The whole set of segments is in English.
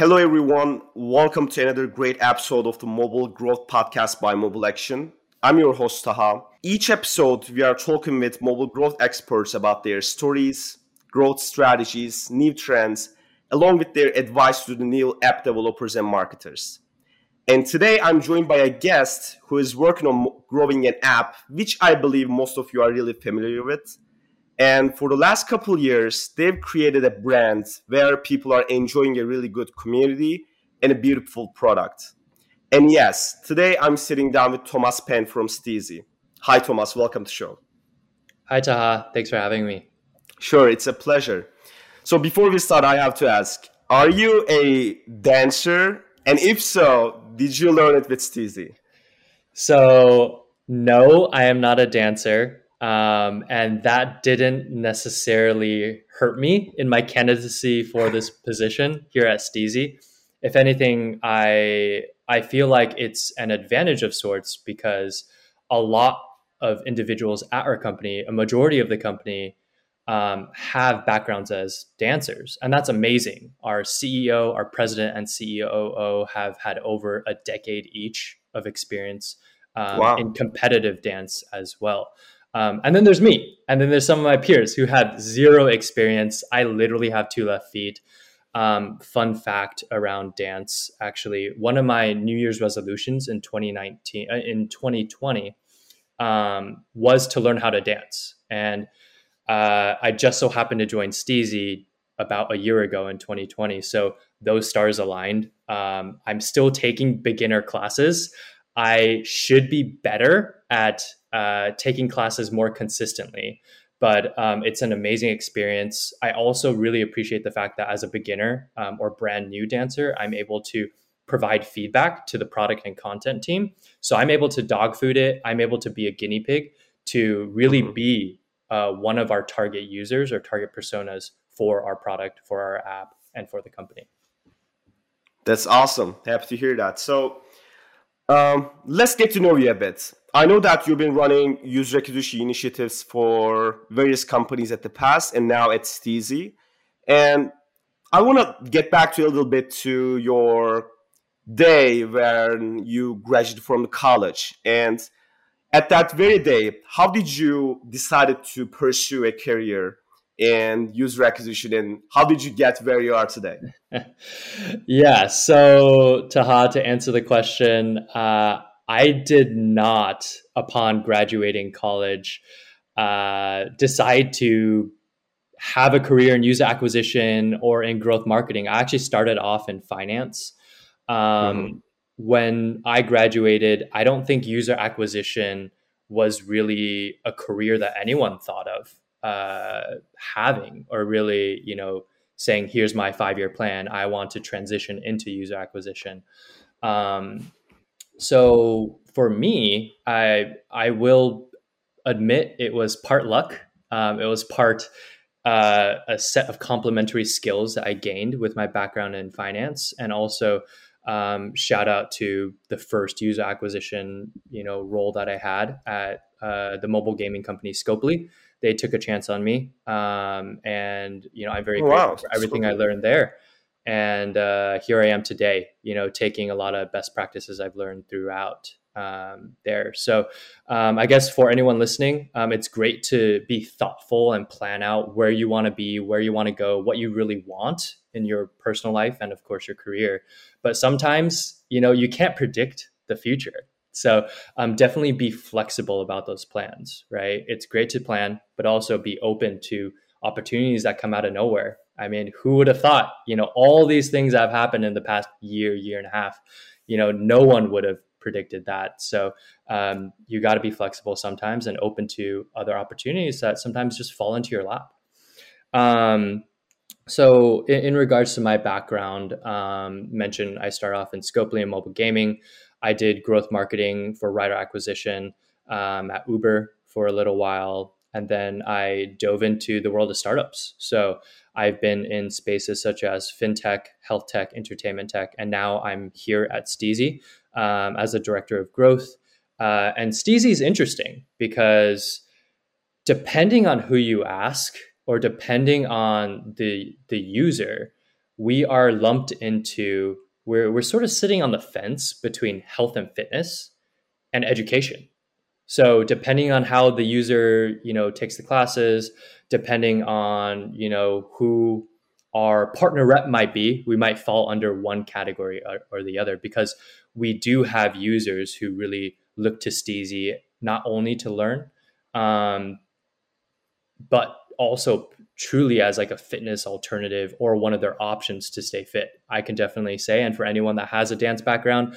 Hello, everyone. Welcome to another great episode of the Mobile Growth Podcast by Mobile Action. I'm your host, Taha. Each episode, we are talking with mobile growth experts about their stories, growth strategies, new trends, along with their advice to the new app developers and marketers. And today, I'm joined by a guest who is working on growing an app, which I believe most of you are really familiar with. And for the last couple years, they've created a brand where people are enjoying a really good community and a beautiful product. And yes, today I'm sitting down with Thomas Penn from Steezy. Hi, Thomas. Welcome to the show. Hi, Taha. Thanks for having me. Sure, it's a pleasure. So before we start, I have to ask, are you a dancer? And if so, did you learn it with Steezy? So, no, I am not a dancer. Um, and that didn't necessarily hurt me in my candidacy for this position here at Steezy. If anything, I I feel like it's an advantage of sorts because a lot of individuals at our company, a majority of the company, um, have backgrounds as dancers, and that's amazing. Our CEO, our president, and CEO have had over a decade each of experience um, wow. in competitive dance as well. Um, and then there's me. And then there's some of my peers who had zero experience. I literally have two left feet. Um, fun fact around dance actually, one of my New Year's resolutions in 2019, uh, in 2020, um, was to learn how to dance. And uh, I just so happened to join Steezy about a year ago in 2020. So those stars aligned. Um, I'm still taking beginner classes. I should be better at uh, taking classes more consistently. But um, it's an amazing experience. I also really appreciate the fact that as a beginner um, or brand new dancer, I'm able to provide feedback to the product and content team. So I'm able to dog food it. I'm able to be a guinea pig to really mm-hmm. be uh, one of our target users or target personas for our product, for our app, and for the company. That's awesome. Happy to hear that. So um, let's get to know you a bit. I know that you've been running user acquisition initiatives for various companies at the past and now at Steezy. And I want to get back to a little bit to your day when you graduated from college. And at that very day, how did you decide to pursue a career in user acquisition and how did you get where you are today? yeah, so Taha, to answer the question, uh, I did not, upon graduating college, uh, decide to have a career in user acquisition or in growth marketing. I actually started off in finance. Um, mm-hmm. When I graduated, I don't think user acquisition was really a career that anyone thought of uh, having or really, you know, saying, here's my five year plan. I want to transition into user acquisition. Um, so for me, I I will admit it was part luck. Um, it was part uh, a set of complementary skills that I gained with my background in finance, and also um, shout out to the first user acquisition you know role that I had at uh, the mobile gaming company Scopely. They took a chance on me, um, and you know I'm very oh, grateful for everything I learned there and uh, here I am today, you know, taking a lot of best practices I've learned throughout um, there. So um, I guess for anyone listening, um, it's great to be thoughtful and plan out where you want to be, where you want to go, what you really want in your personal life, and of course your career. But sometimes, you know, you can't predict the future. So um, definitely be flexible about those plans, right? It's great to plan, but also be open to opportunities that come out of nowhere I mean, who would have thought, you know, all these things that have happened in the past year, year and a half, you know, no one would have predicted that. So um, you got to be flexible sometimes and open to other opportunities that sometimes just fall into your lap. Um, so in, in, regards to my background, um, mentioned I start off in Scopely and mobile gaming. I did growth marketing for rider acquisition um, at Uber for a little while. And then I dove into the world of startups. So I've been in spaces such as fintech, health tech, entertainment tech, and now I'm here at Steezy um, as a director of growth. Uh, and Steezy is interesting because depending on who you ask or depending on the the user, we are lumped into we're we're sort of sitting on the fence between health and fitness and education. So depending on how the user, you know, takes the classes, depending on, you know, who our partner rep might be, we might fall under one category or, or the other because we do have users who really look to Steezy not only to learn, um, but also truly as like a fitness alternative or one of their options to stay fit. I can definitely say, and for anyone that has a dance background,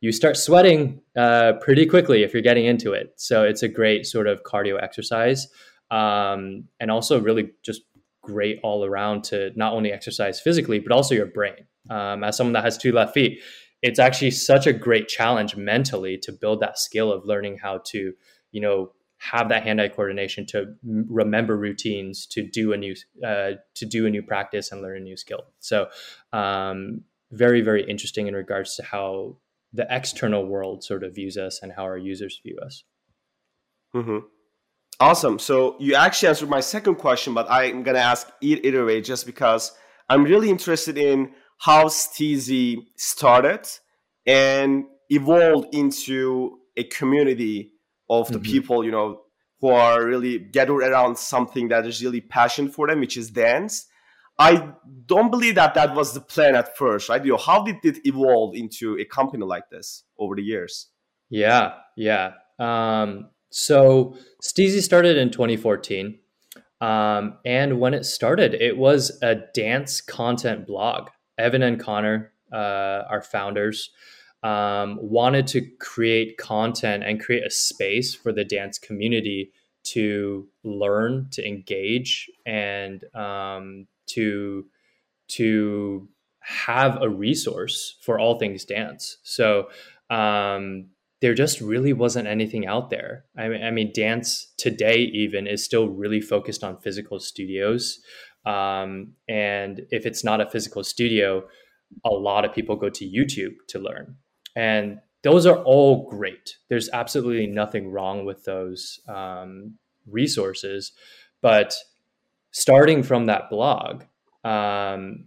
you start sweating uh, pretty quickly if you're getting into it. So it's a great sort of cardio exercise, um, and also really just great all around to not only exercise physically but also your brain. Um, as someone that has two left feet, it's actually such a great challenge mentally to build that skill of learning how to, you know, have that hand-eye coordination to remember routines, to do a new uh, to do a new practice and learn a new skill. So, um, very very interesting in regards to how the external world sort of views us and how our users view us. Mm-hmm. Awesome. So you actually answered my second question, but I'm gonna ask it iterate just because I'm really interested in how Steezy started and evolved into a community of the mm-hmm. people, you know, who are really gathered around something that is really passion for them, which is dance. I don't believe that that was the plan at first, right? You know, how did it evolve into a company like this over the years? Yeah, yeah. Um, so Steezy started in 2014. Um, and when it started, it was a dance content blog. Evan and Connor, uh, our founders, um, wanted to create content and create a space for the dance community to learn, to engage, and um, to to have a resource for all things dance. So um, there just really wasn't anything out there. I mean, I mean, dance today even is still really focused on physical studios. Um, and if it's not a physical studio, a lot of people go to YouTube to learn. And those are all great. There's absolutely nothing wrong with those um, resources. But starting from that blog, um,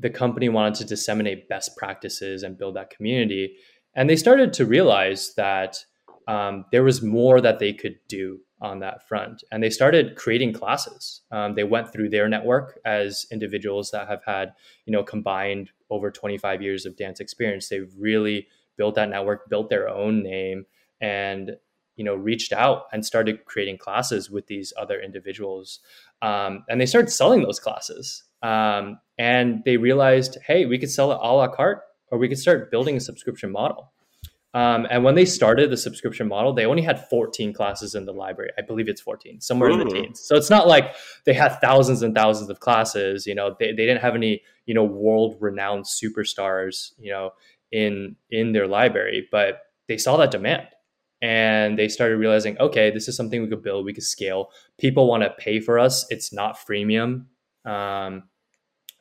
the company wanted to disseminate best practices and build that community. And they started to realize that um, there was more that they could do on that front. And they started creating classes. Um, they went through their network as individuals that have had, you know, combined over 25 years of dance experience. They've really built that network, built their own name, and you know reached out and started creating classes with these other individuals. Um, and they started selling those classes. Um, and they realized, hey, we could sell it a la carte, or we could start building a subscription model. Um, and when they started the subscription model, they only had 14 classes in the library. I believe it's 14, somewhere Ooh. in the teens. So it's not like they had thousands and thousands of classes. You know, they, they didn't have any, you know, world renowned superstars, you know, in in their library, but they saw that demand and they started realizing, okay, this is something we could build, we could scale. People want to pay for us. It's not freemium. Um,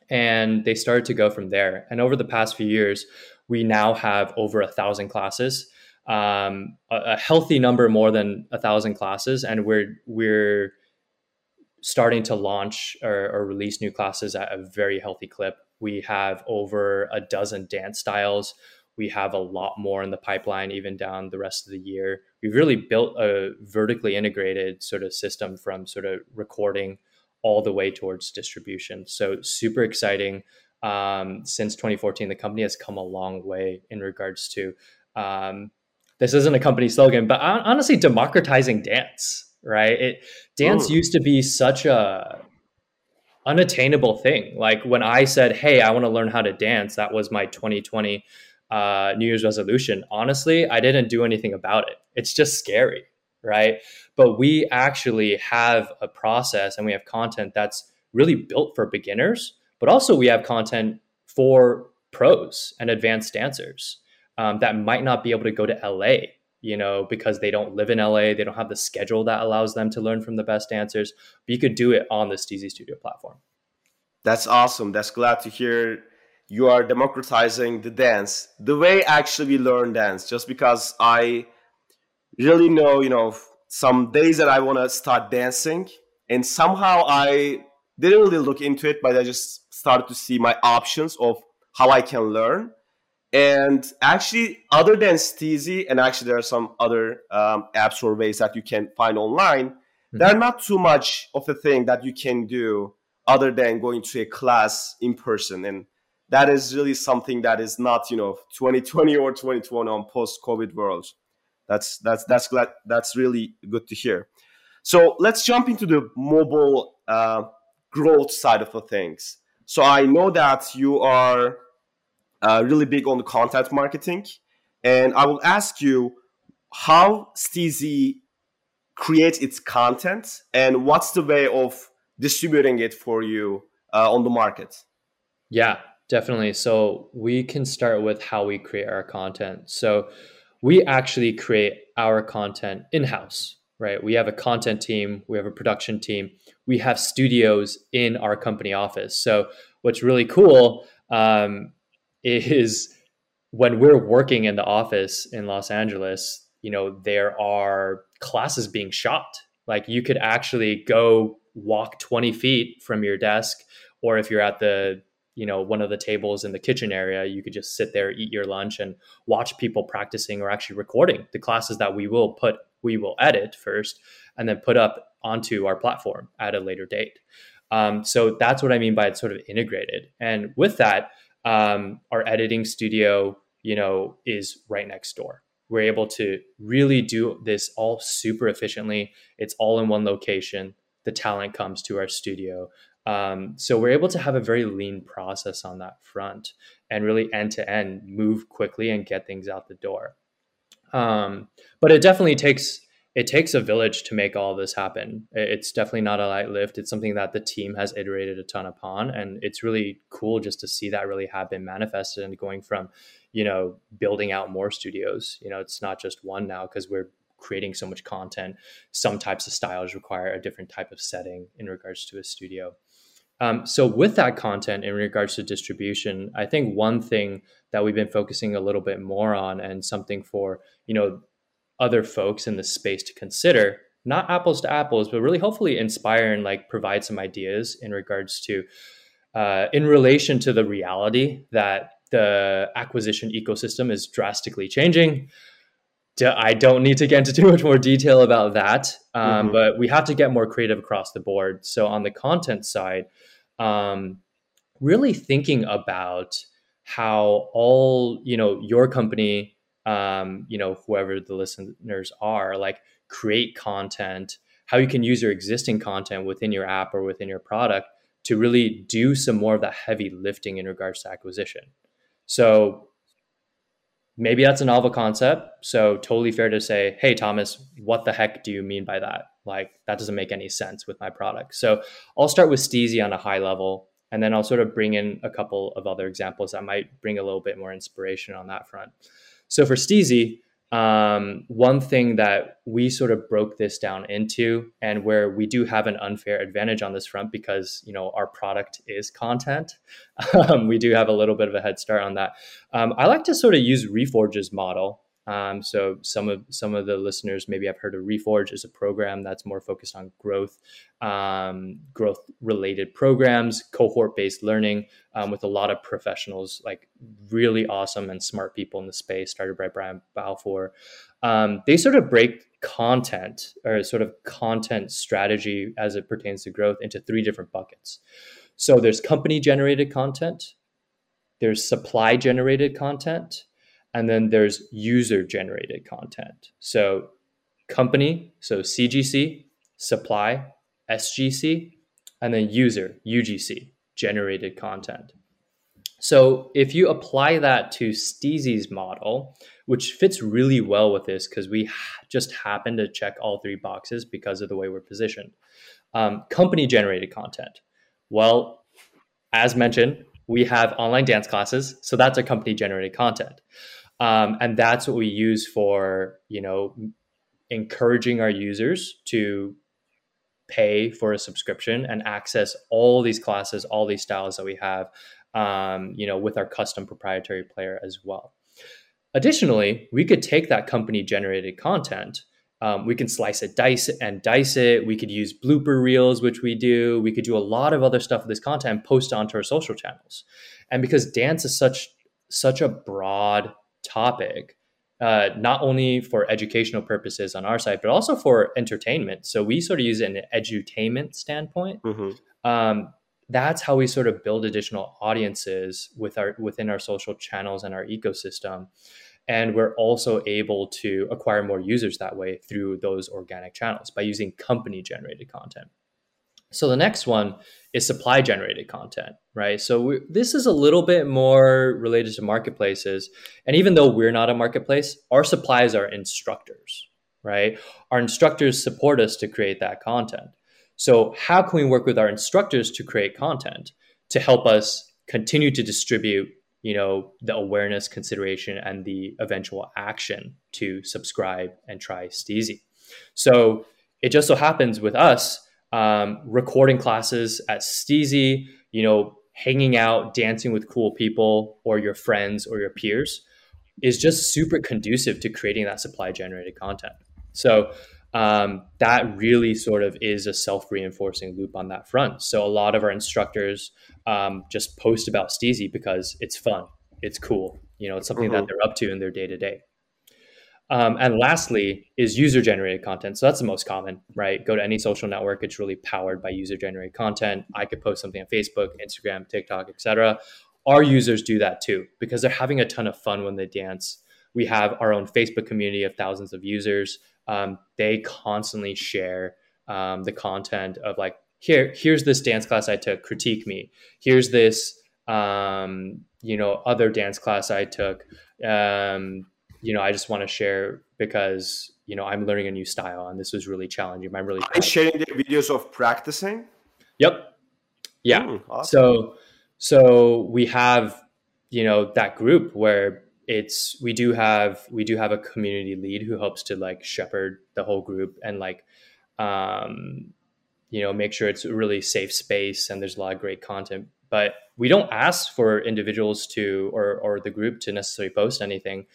and they started to go from there. And over the past few years, we now have over a thousand classes, um, a, a, healthy number more than a thousand classes, and we're we're starting to launch or, or release new classes at a very healthy clip. We have over a dozen dance styles. We have a lot more in the pipeline, even down the rest of the year. We've really built a vertically integrated sort of system from sort of recording all the way towards distribution. So, super exciting. Um, since 2014, the company has come a long way in regards to um, this isn't a company slogan, but honestly, democratizing dance, right? It dance Ooh. used to be such a unattainable thing. Like when I said, "Hey, I want to learn how to dance," that was my 2020 uh, New Year's resolution. Honestly, I didn't do anything about it. It's just scary, right? But we actually have a process and we have content that's really built for beginners, but also we have content for pros and advanced dancers um, that might not be able to go to LA you know, because they don't live in LA, they don't have the schedule that allows them to learn from the best dancers. But you could do it on the Steezy Studio platform. That's awesome. That's glad to hear you are democratizing the dance, the way actually we learn dance. Just because I really know, you know, some days that I want to start dancing, and somehow I didn't really look into it, but I just started to see my options of how I can learn. And actually, other than Steezy, and actually there are some other um, apps or ways that you can find online, mm-hmm. there are not too much of a thing that you can do other than going to a class in person. And that is really something that is not, you know, 2020 or 2021 on post-COVID world. That's that's that's glad that's really good to hear. So let's jump into the mobile uh, growth side of the things. So I know that you are uh, really big on the content marketing, and I will ask you how Steezy creates its content and what's the way of distributing it for you uh, on the market. Yeah, definitely. So we can start with how we create our content. So we actually create our content in house right? We have a content team, we have a production team, we have studios in our company office. So what's really cool um, is when we're working in the office in Los Angeles, you know, there are classes being shot. Like you could actually go walk 20 feet from your desk, or if you're at the you know one of the tables in the kitchen area you could just sit there eat your lunch and watch people practicing or actually recording the classes that we will put we will edit first and then put up onto our platform at a later date. Um, so that's what I mean by it's sort of integrated. And with that, um, our editing studio, you know, is right next door. We're able to really do this all super efficiently. It's all in one location. The talent comes to our studio. Um, so we're able to have a very lean process on that front and really end to end move quickly and get things out the door. Um, but it definitely takes it takes a village to make all this happen. It's definitely not a light lift. It's something that the team has iterated a ton upon, and it's really cool just to see that really have been manifested and going from, you know, building out more studios. You know, it's not just one now because we're creating so much content. Some types of styles require a different type of setting in regards to a studio. Um, so with that content in regards to distribution, I think one thing that we've been focusing a little bit more on and something for, you know, other folks in the space to consider, not apples to apples, but really hopefully inspire and like provide some ideas in regards to uh, in relation to the reality that the acquisition ecosystem is drastically changing. I don't need to get into too much more detail about that, um, mm-hmm. but we have to get more creative across the board. So on the content side, um, really thinking about how all you know your company um, you know whoever the listeners are like create content how you can use your existing content within your app or within your product to really do some more of that heavy lifting in regards to acquisition. So maybe that's a novel concept so totally fair to say hey thomas what the heck do you mean by that like that doesn't make any sense with my product so i'll start with steezy on a high level and then I'll sort of bring in a couple of other examples that might bring a little bit more inspiration on that front. So for Steezy, um, one thing that we sort of broke this down into, and where we do have an unfair advantage on this front because you know our product is content, um, we do have a little bit of a head start on that. Um, I like to sort of use Reforge's model um, so some of some of the listeners maybe have heard of Reforge is a program that's more focused on growth, um, growth related programs, cohort based learning um, with a lot of professionals, like really awesome and smart people in the space. Started by Brian Balfour. Um, they sort of break content or sort of content strategy as it pertains to growth into three different buckets. So there's company generated content, there's supply generated content and then there's user generated content. So company, so CGC, supply, SGC, and then user, UGC, generated content. So if you apply that to Steezy's model, which fits really well with this because we just happen to check all three boxes because of the way we're positioned. Um, company generated content. Well, as mentioned, we have online dance classes, so that's a company generated content. Um, and that's what we use for, you know, encouraging our users to pay for a subscription and access all these classes, all these styles that we have, um, you know, with our custom proprietary player as well. Additionally, we could take that company generated content Um, we can slice it, dice it, and dice it. We could use blooper reels, which we do. We could do a lot of other stuff with this content, and post onto our social channels. And because dance is such such a broad topic, uh, not only for educational purposes on our side, but also for entertainment. So we sort of use it in an edutainment standpoint. Mm-hmm. Um, that's how we sort of build additional audiences with our within our social channels and our ecosystem and we're also able to acquire more users that way through those organic channels by using company generated content so the next one is supply generated content right? So we, this is a little bit more related to marketplaces. And even though we're not a marketplace our supplies are instructors right? Our instructors support us to create that content. So, how can we work with our instructors to create content to help us continue to distribute, you know, the awareness, consideration, and the eventual action to subscribe and try Steezy? So, it just so happens with us um, recording classes at Steezy, you know, hanging out, dancing with cool people or your friends or your peers is just super conducive to creating that supply generated content. So um, that really sort of is a self reinforcing loop on that front. So a lot of our instructors um, just post about Steezy because it's fun, it's cool, you know, it's something mm-hmm. that they're up to in their day to day. And lastly is user generated content. So that's the most common, right? Go to any social network; it's really powered by user generated content. I could post something on Facebook, Instagram, TikTok, etc. Our users do that too because they're having a ton of fun when they dance. We have our own Facebook community of thousands of users um, they constantly share um, the content of like here here's this dance class i took critique me here's this um, you know other dance class i took um, you know i just want to share because you know i'm learning a new style and this was really challenging. I'm really Are sharing the videos of practicing? Yep. Yeah. Mm, awesome. so so we have you know that group where it's we do have we do have a community lead who helps to like shepherd the whole group and like um you know make sure it's a really safe space and there's a lot of great content. But we don't ask for individuals to or or the group to necessarily post anything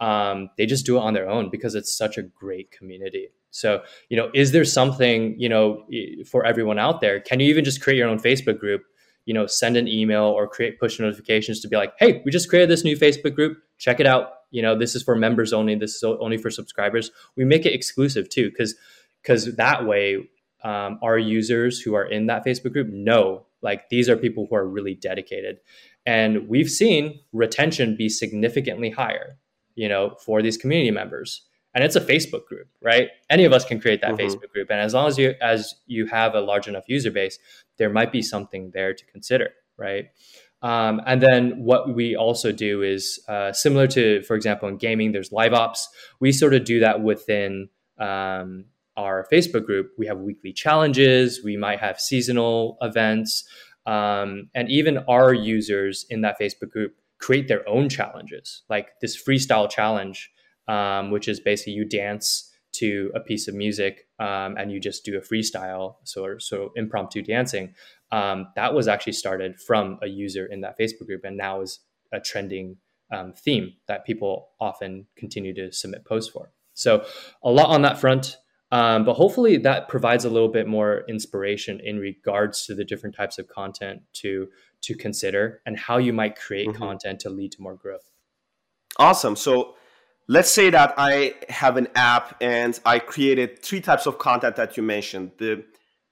um, they just do it on their own because it's such a great community so you know is there something you know for everyone out there can you even just create your own facebook group you know, send an email or create push notifications to be like, hey, we just created this new Facebook group. Check it out. You know, this is for members only. This is only for subscribers. We make it exclusive too, because because that way um, our users who are in that Facebook group know like these are people who are really dedicated, and we've seen retention be significantly higher. You know, for these community members and it's a Facebook group, right? Any of us can create that mm-hmm. Facebook group, and as long as you as you have a large enough user base, there might be something there to consider, right? Um, and then what we also do is uh, similar to, for example, in gaming, there's live ops. We sort of do that within um, our Facebook group. We have weekly challenges. We might have seasonal events, um, and even our users in that Facebook group create their own challenges, like this freestyle challenge um, which is basically you dance to a piece of music um, and you just do a freestyle, so so impromptu dancing. Um, that was actually started from a user in that Facebook group, and now is a trending um, theme that people often continue to submit posts for. So a lot on that front. Um, but hopefully that provides a little bit more inspiration in regards to the different types of content to to consider and how you might create mm-hmm. content to lead to more growth. Awesome. So let's say that I have an app and I created three types of content that you mentioned the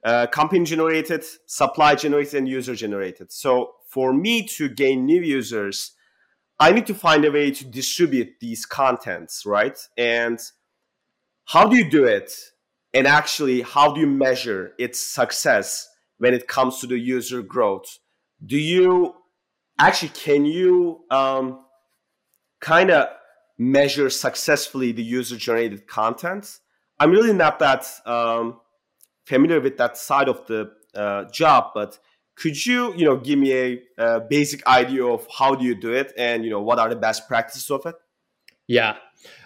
uh, company generated, supply generated, and user generated. So for me to gain new users, I need to find a way to distribute these contents, right? And how do you do it? And actually, how do you measure its success when it comes to the user growth? Do you actually, can you um, kind of measure successfully the user generated content. I'm really not that um, familiar with that side of the uh, job, but could you, you know, give me a, a, basic idea of how do you do it, and you know, what are the best practices of it? Yeah.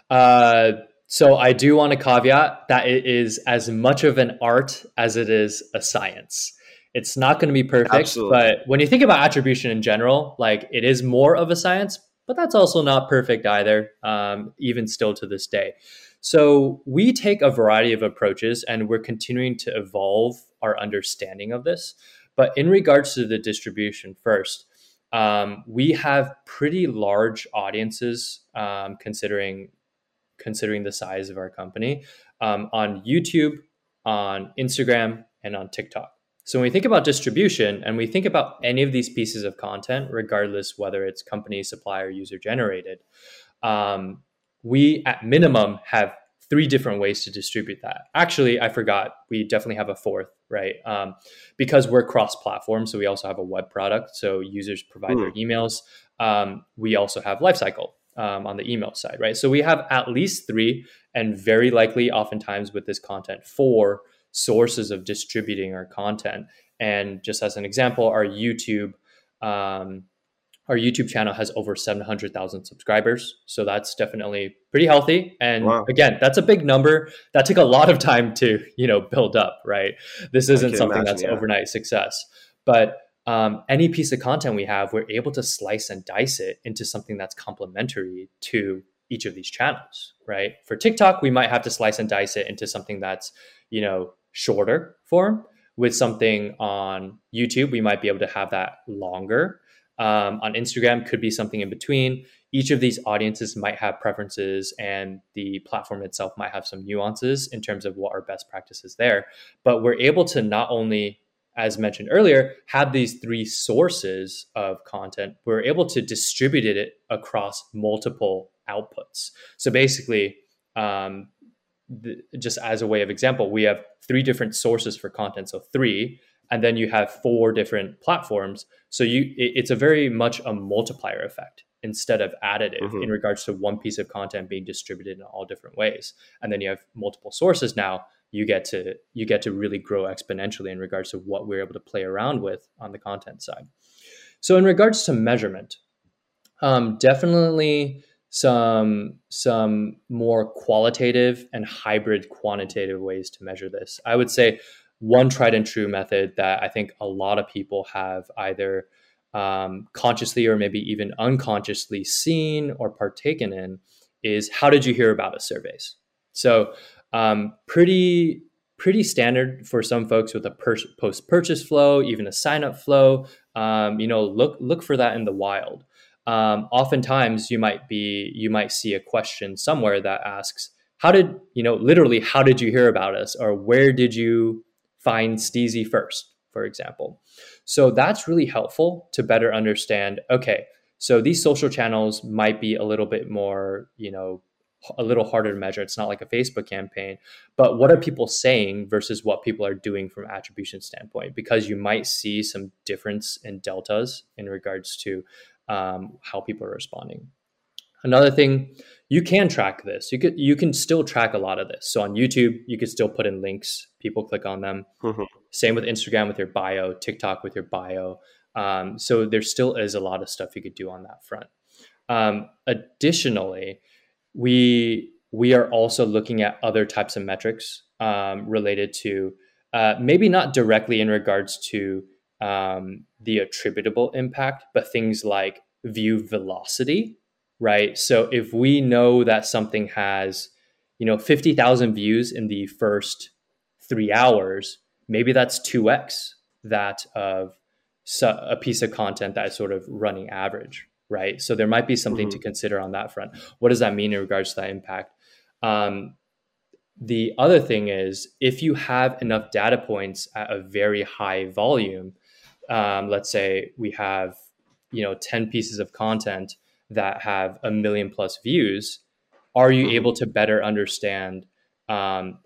Uh, so I do want to caveat that it is as much of an art as it is a science. It's not going to be perfect, Absolutely. but when you think about attribution in general, like it is more of a science, but that's also not perfect either, um, even still to this day. So we take a variety of approaches and we're continuing to evolve our understanding of this. But in regards to the distribution first, um, we have pretty large audiences um, considering considering the size of our company um, on YouTube, on Instagram, and on TikTok. So when we think about distribution and we think about any of these pieces of content, regardless whether it's company, supplier, user generated, um, we at minimum have three different ways to distribute that. Actually, I forgot. We definitely have a fourth, right? Um, because we're cross-platform, so we also have a web product. So users provide mm. their hmm. emails. Um, we also have Lifecycle um, on the email side, right? So we have at least three, and very likely, oftentimes with this content, four sources of distributing our content. And just as an example, our YouTube um, our YouTube channel has over 700,000 subscribers. So that's definitely pretty healthy. And wow. again, that's a big number. That took a lot of time to, you know, build up, right? This isn't something imagine, that's yeah. overnight success. But um, any piece of content we have, we're able to slice and dice it into something that's complementary to each of these channels, right? For TikTok, we might have to slice and dice it into something that's, you know, shorter form. With something on YouTube, we might be able to have that longer um, on Instagram could be something in between. Each of these audiences might have preferences, and the platform itself might have some nuances in terms of what are best practices there. But we're able to not only, as mentioned earlier, have these three sources of content, we're able to distribute it across multiple outputs. So basically, um, the, just as a way of example, we have three different sources for content. So three, and then you have four different platforms so you it, it's a very much a multiplier effect instead of additive mm-hmm. in regards to one piece of content being distributed in all different ways and then you have multiple sources now you get to you get to really grow exponentially in regards to what we're able to play around with on the content side so in regards to measurement um, definitely some some more qualitative and hybrid quantitative ways to measure this i would say one tried and true method that I think a lot of people have either um, consciously or maybe even unconsciously seen or partaken in is how did you hear about us surveys? So um, pretty pretty standard for some folks with a per- post purchase flow, even a sign up flow. Um, you know, look look for that in the wild. Um, oftentimes, you might be you might see a question somewhere that asks, "How did you know?" Literally, how did you hear about us, or where did you find Steezy first, for example. So that's really helpful to better understand okay, so these social channels might be a little bit more, you know, a little harder to measure. It's not like a Facebook campaign, but what are people saying versus what people are doing from attribution standpoint? Because you might see some difference in deltas in regards to um, how people are responding. Another thing, you can track this. You could you can still track a lot of this. So on YouTube, you could still put in links. People click on them. Mm-hmm. Same with Instagram with your bio, TikTok with your bio. Um, so there still is a lot of stuff you could do on that front. Um, additionally, we we are also looking at other types of metrics um, related to uh, maybe not directly in regards to um, the attributable impact, but things like view velocity right? So if we know that something has, you know, 50,000 views in the first three hours, maybe that's 2x that of a piece of content that is sort of running average, right? So there might be something mm-hmm. to consider on that front. What does that mean in regards to that impact? Um, the other thing is if you have enough data points at a very high volume, um, let's say we have, you know, 10 pieces of content that have a million plus views, are you mm-hmm. able to better understand um,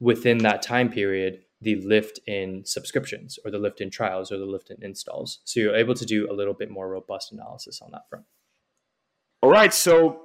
within that time period the lift in subscriptions or the lift in trials or the lift in installs? So you're able to do a little bit more robust analysis on that front. All right. So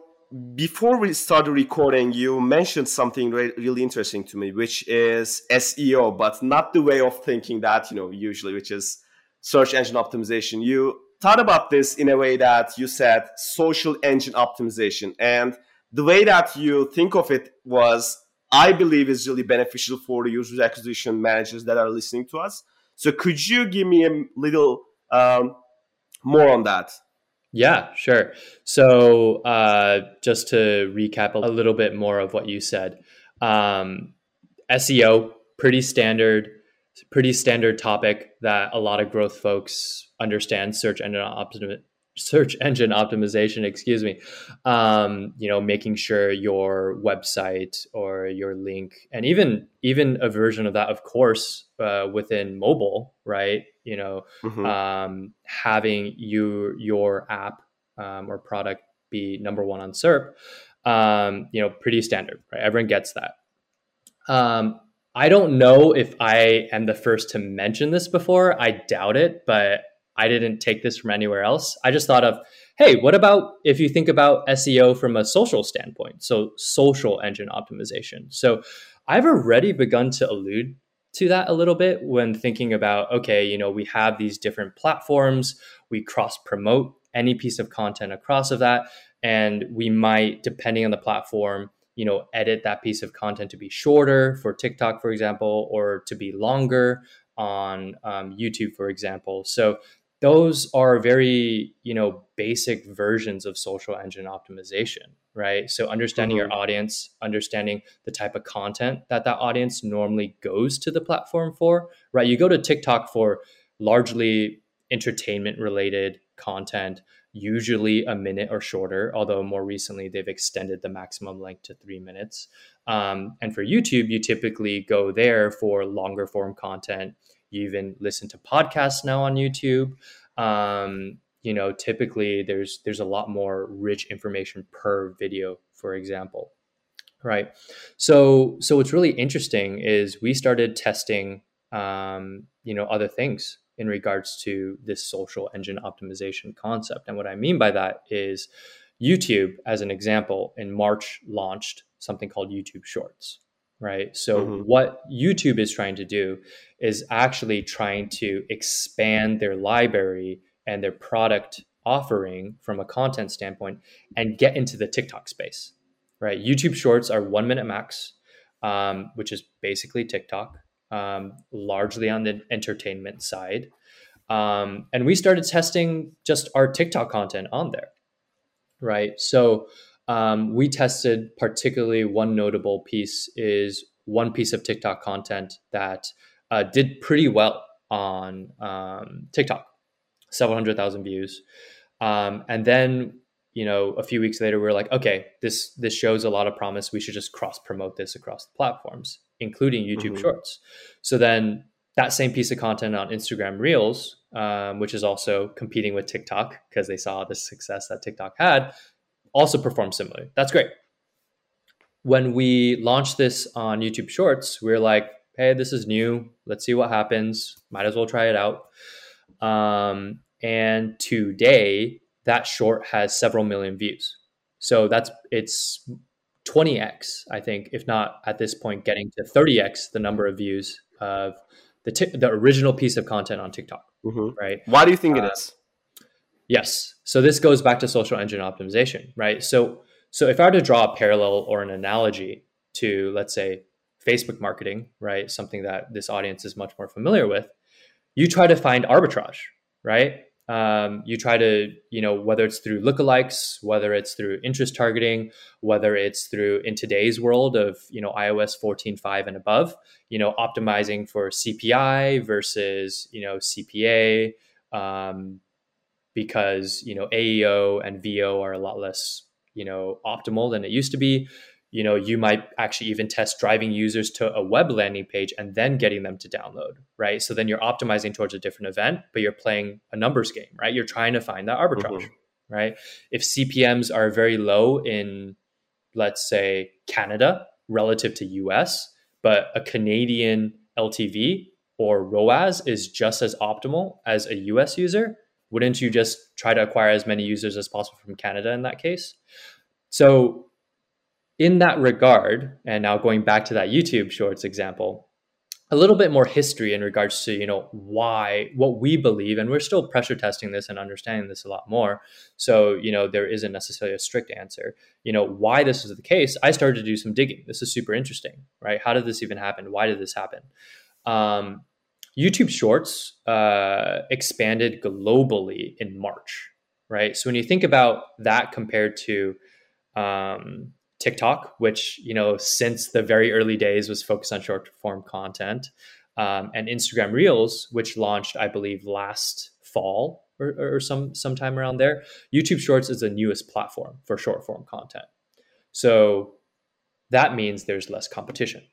before we started recording, you mentioned something re- really interesting to me, which is SEO, but not the way of thinking that, you know, usually, which is search engine optimization. You thought about this in a way that you said social engine optimization. And the way that you think of it was, I believe, is really beneficial for the user acquisition managers that are listening to us. So, could you give me a little um, more on that? Yeah, sure. So, uh, just to recap a little bit more of what you said, um, SEO pretty standard, pretty standard topic that a lot of growth folks understand. Search engine optim- search engine optimization, excuse me, um, you know, making sure your website or your link, and even even a version of that, of course, uh, within mobile, right? You know, mm-hmm. um, having you your app um, or product be number one on SERP, um, you know, pretty standard, right? Everyone gets that. Um, I don't know if I am the first to mention this before. I doubt it, but I didn't take this from anywhere else. I just thought of, hey, what about if you think about SEO from a social standpoint? So, social engine optimization. So, I've already begun to allude to that a little bit when thinking about, okay, you know, we have these different platforms, we cross promote any piece of content across of that. And we might, depending on the platform, you know, edit that piece of content to be shorter for TikTok, for example, or to be longer on um, YouTube, for example. So those are very you know basic versions of social engine optimization right so understanding mm-hmm. your audience understanding the type of content that that audience normally goes to the platform for right you go to tiktok for largely entertainment related content usually a minute or shorter although more recently they've extended the maximum length to three minutes um, and for youtube you typically go there for longer form content you even listen to podcasts now on YouTube. Um, you know, typically there's there's a lot more rich information per video, for example. Right. So so what's really interesting is we started testing um, you know other things in regards to this social engine optimization concept. And what I mean by that is YouTube, as an example, in March launched something called YouTube Shorts right? So, mm-hmm. what YouTube is trying to do is actually trying to expand their library and their product offering from a content standpoint and get into the TikTok space, right? YouTube Shorts are one minute max, um, which is basically TikTok, um, largely on the entertainment side. Um, and we started testing just our TikTok content on there, right? So, um, we tested particularly one notable piece is one piece of TikTok content that uh, did pretty well on um, TikTok, several hundred thousand views. Um, and then, you know, a few weeks later, we are like, okay, this this shows a lot of promise. We should just cross promote this across the platforms, including YouTube mm-hmm. Shorts. So then, that same piece of content on Instagram Reels, um, which is also competing with TikTok because they saw the success that TikTok had, also perform similarly. That's great. When we launched this on YouTube Shorts, we are like, hey, this is new. Let's see what happens. Might as well try it out. Um, and today, that short has several million views. So that's it's 20x, I think, if not at this point, getting to 30x the number of views of the t- the original piece of content on TikTok. Mm-hmm. Right? Why do you think uh, it is? Yes. So this goes back to social engine optimization, right? So so if I were to draw a parallel or an analogy to let's say Facebook marketing, right? Something that this audience is much more familiar with, you try to find arbitrage, right? Um, you try to, you know, whether it's through lookalikes, whether it's through interest targeting, whether it's through in today's world of, you know, iOS 14.5 and above, you know, optimizing for CPI versus, you know, CPA, um, because you know AEO and VO are a lot less you know optimal than it used to be. You know, you might actually even test driving users to a web landing page and then getting them to download, right? So then you're optimizing towards a different event, but you're playing a numbers game, right? You're trying to find that arbitrage, mm-hmm. right? If CPMs are very low in, let's say, Canada relative to US, but a Canadian LTV or ROAS is just as optimal as a US user, wouldn't you just try to acquire as many users as possible from Canada in that case? So, in that regard, and now going back to that YouTube Shorts example, a little bit more history in regards to you know why what we believe and we're still pressure testing this and understanding this a lot more. So you know there isn't necessarily a strict answer. You know why this is the case i started to do some digging. This is super interesting right? How did this even happen? Why did this happen? Um, YouTube Shorts uh, expanded globally in March, right? So when you think about that compared to um, TikTok, which you know since the very early days was focused on short form content, um, and Instagram Reels, which launched I believe last fall or, or some sometime around there. YouTube Shorts is the newest platform for short form content, so that means there's less competition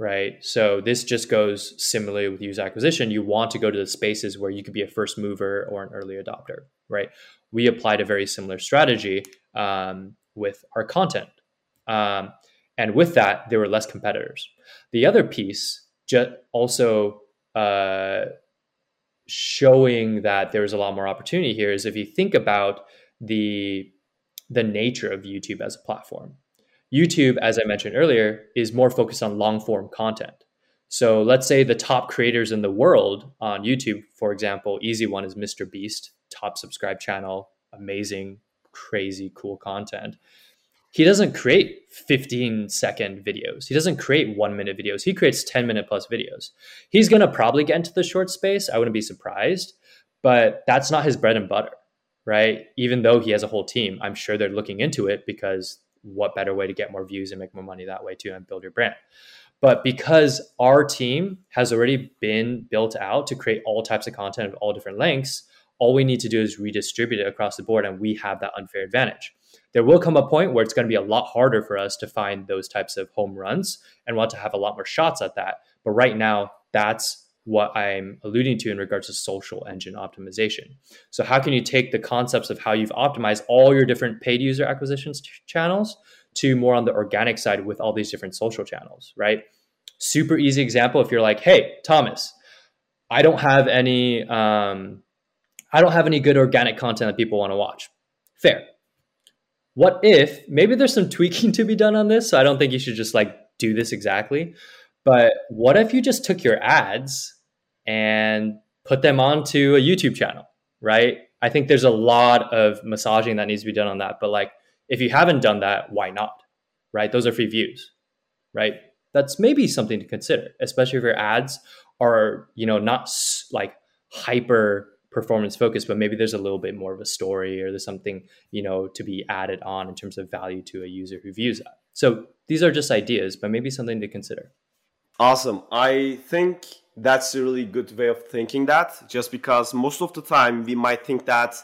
right? So this just goes similarly with user acquisition. You want to go to the spaces where you could be a first mover or an early adopter, right? We applied a very similar strategy um, with our content. Um, and with that, there were less competitors. The other piece, just also uh, showing that there's a lot more opportunity here, is if you think about the the nature of YouTube as a platform, YouTube, as I mentioned earlier, is more focused on long form content. So let's say the top creators in the world on YouTube, for example, easy one is Mr. Beast, top subscribe channel, amazing, crazy, cool content. He doesn't create 15 second videos. He doesn't create one minute videos. He creates 10 minute plus videos. He's going to probably get into the short space. I wouldn't be surprised, but that's not his bread and butter, right? Even though he has a whole team, I'm sure they're looking into it because what better way to get more views and make more money that way too and build your brand but because our team has already been built out to create all types of content of all different lengths all we need to do is redistribute it across the board and we have that unfair advantage there will come a point where it's going to be a lot harder for us to find those types of home runs and want to have a lot more shots at that but right now that's what I'm alluding to in regards to social engine optimization. So, how can you take the concepts of how you've optimized all your different paid user acquisition channels to more on the organic side with all these different social channels, right? Super easy example if you're like, hey, Thomas, I don't have any, um, I don't have any good organic content that people want to watch. Fair. What if maybe there's some tweaking to be done on this? So I don't think you should just like do this exactly. But what if you just took your ads and put them onto a YouTube channel, right? I think there's a lot of massaging that needs to be done on that. But like, if you haven't done that, why not? Right? Those are free views, right? That's maybe something to consider, especially if your ads are, you know, not like hyper performance focused, but maybe there's a little bit more of a story or there's something, you know, to be added on in terms of value to a user who views that. So these are just ideas, but maybe something to consider. Awesome. I think that's a really good way of thinking that, just because most of the time we might think that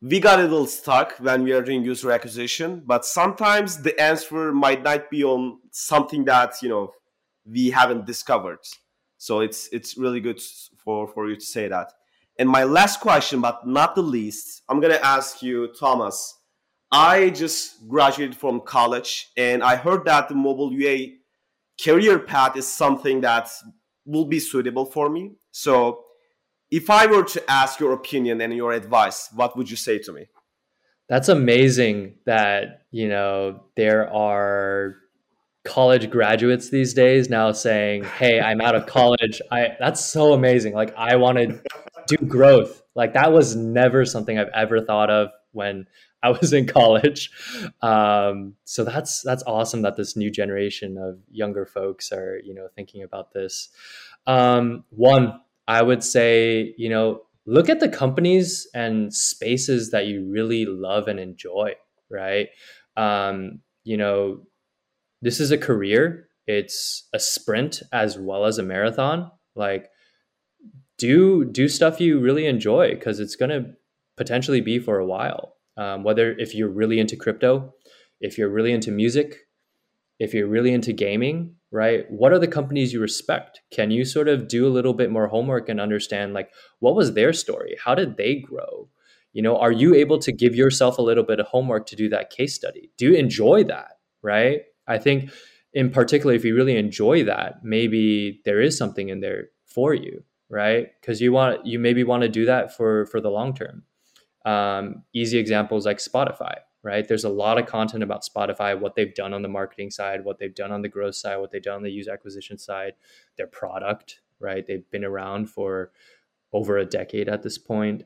we got a little stuck when we are doing user acquisition, but sometimes the answer might not be on something that you know we haven't discovered. So it's it's really good for for you to say that. And my last question, but not the least, I'm gonna ask you, Thomas. I just graduated from college, and I heard that the mobile UA career path is something that will be suitable for me. So, if I were to ask your opinion and your advice, what would you say to me? That's amazing that, you know, there are college graduates these days now saying, "Hey, I'm out of college." I that's so amazing. Like I want to do growth. Like that was never something I've ever thought of when I was in college. Um, so that's that's awesome that this new generation of younger folks are you know thinking about this. Um, one, I would say you know look at the companies and spaces that you really love and enjoy. Right. Um, you know, this is a career. It's a sprint as well as a marathon. Like do do stuff you really enjoy because it's going to potentially be for a while um, whether if you're really into crypto, if you're really into music, if you're really into gaming, right? What are the companies you respect? Can you sort of do a little bit more homework and understand like what was their story? How did they grow? You know, are you able to give yourself a little bit of homework to do that case study? Do you enjoy that, right? I think in particular if you really enjoy that, maybe there is something in there for you, right? Cuz you want you maybe want to do that for for the long term um, easy examples like Spotify, right? There's a lot of content about Spotify, what they've done on the marketing side, what they've done on the growth side, what they've done on the user acquisition side, their product, right? They've been around for over a decade at this point.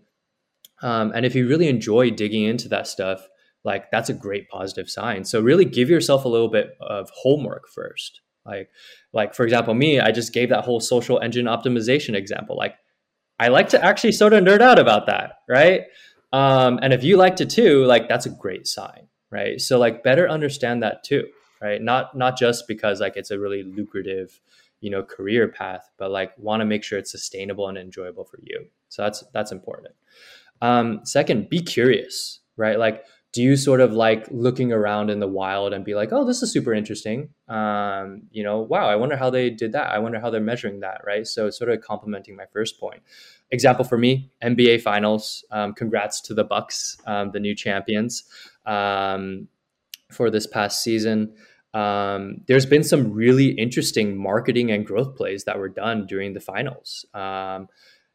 Um, and if you really enjoy digging into that stuff, like that's a great positive sign. So really give yourself a little bit of homework first. Like, like for example, me, I just gave that whole social engine optimization example. Like, I like to actually sort of nerd out about that, right? Um, and if you liked it too, like that's a great sign, right? So like better understand that too, right? Not not just because like it's a really lucrative, you know, career path, but like want to make sure it's sustainable and enjoyable for you. So that's that's important. Um, second, be curious, right? Like do you sort of like looking around in the wild and be like, oh, this is super interesting? Um, you know, wow, I wonder how they did that. I wonder how they're measuring that, right? So it's sort of complementing my first point. Example for me, NBA Finals. Um, congrats to the Bucks, um, the new champions um, for this past season. Um, there's been some really interesting marketing and growth plays that were done during the finals. Um,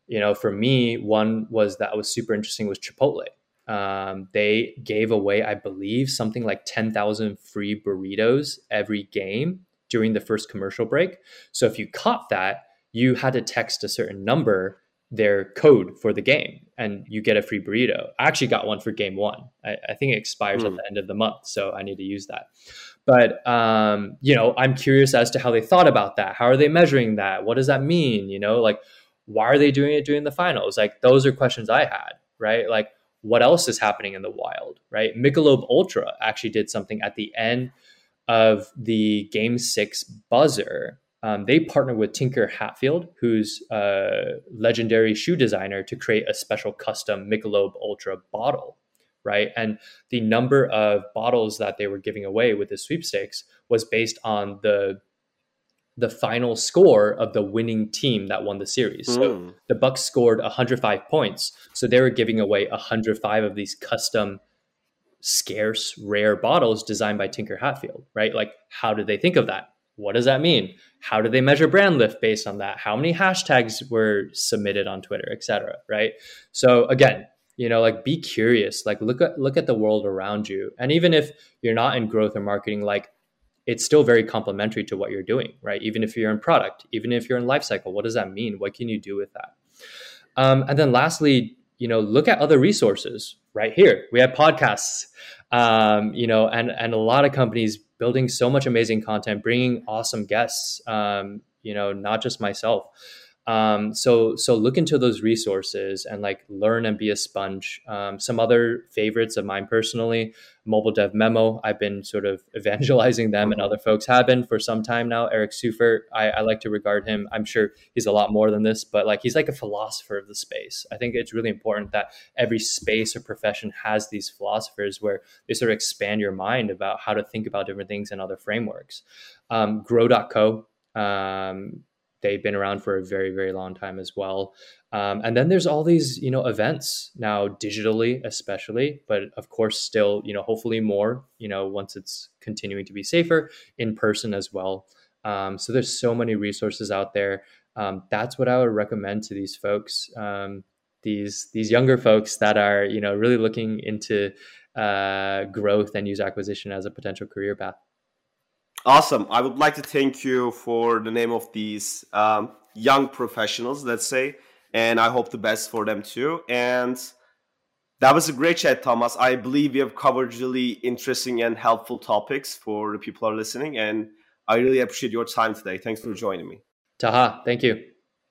you know, for me, one was that was super interesting was Chipotle um, they gave away, I believe, something like 10,000 free burritos every game during the first commercial break. So if you caught that, you had to text a certain number their code for the game and you get a free burrito. I actually got one for game one. I, I think it expires mm. at hmm. the end of the month, so I need to use that. But um, you know, I'm curious as to how they thought about that. How are they measuring that? What does that mean? You know, like why are they doing it during the finals? Like those are questions I had, right? Like what else is happening in the wild, right? Michelob Ultra actually did something at the end of the Game Six buzzer. Um, they partnered with Tinker Hatfield, who's a legendary shoe designer, to create a special custom Michelob Ultra bottle, right? And the number of bottles that they were giving away with the sweepstakes was based on the the final score of the winning team that won the series. Mm. So hmm. the Bucks scored 105 points. So they were giving away 105 of these custom scarce rare bottles designed by Tinker Hatfield, right? Like how did they think of that? What does that mean? How do they measure brand lift based on that? How many hashtags were submitted on Twitter, et cetera, right? So again, you know, like be curious, like look at look at the world around you. And even if you're not in growth or marketing, like it's still very complementary to what you're doing, right? Even if you're in product, even if you're in lifecycle, what does that mean? What can you do with that? Um, and then lastly, you know, look at other resources right here. We have podcasts, um, you know, and and a lot of companies building so much amazing content, bringing awesome guests. Um, you know, not just myself. Um, so so look into those resources and like learn and be a sponge. Um, some other favorites of mine personally, Mobile Dev Memo. I've been sort of evangelizing them, and other folks have been for some time now. Eric Seufert, I, I like to regard him. I'm sure he's a lot more than this, but like he's like a philosopher of the space. I think it's really important that every space or profession has these philosophers where they sort of expand your mind about how to think about different things and other frameworks. Um, Grow.co. Um, they've been around for a very very long time as well. Um, and then there's all these you know events now digitally especially but of course still you know hopefully more you know once it's continuing to be safer in person as well. Um, so there's so many resources out there. Um, that's what i would recommend to these folks um, these these younger folks that are you know really looking into uh, growth and user acquisition as a potential career path Awesome. I would like to thank you for the name of these um, young professionals, let's say, and I hope the best for them too. And that was a great chat, Thomas. I believe we have covered really interesting and helpful topics for the people who are listening, and I really appreciate your time today. Thanks for joining me. Taha, thank you.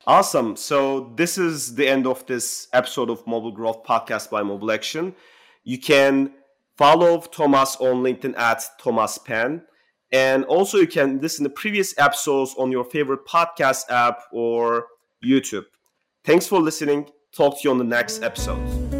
Awesome. So this is the end of this episode of Mobile Growth Podcast by Mobile Action. You can follow Thomas on LinkedIn at Thomas Penn and also, you can listen to previous episodes on your favorite podcast app or YouTube. Thanks for listening. Talk to you on the next episode.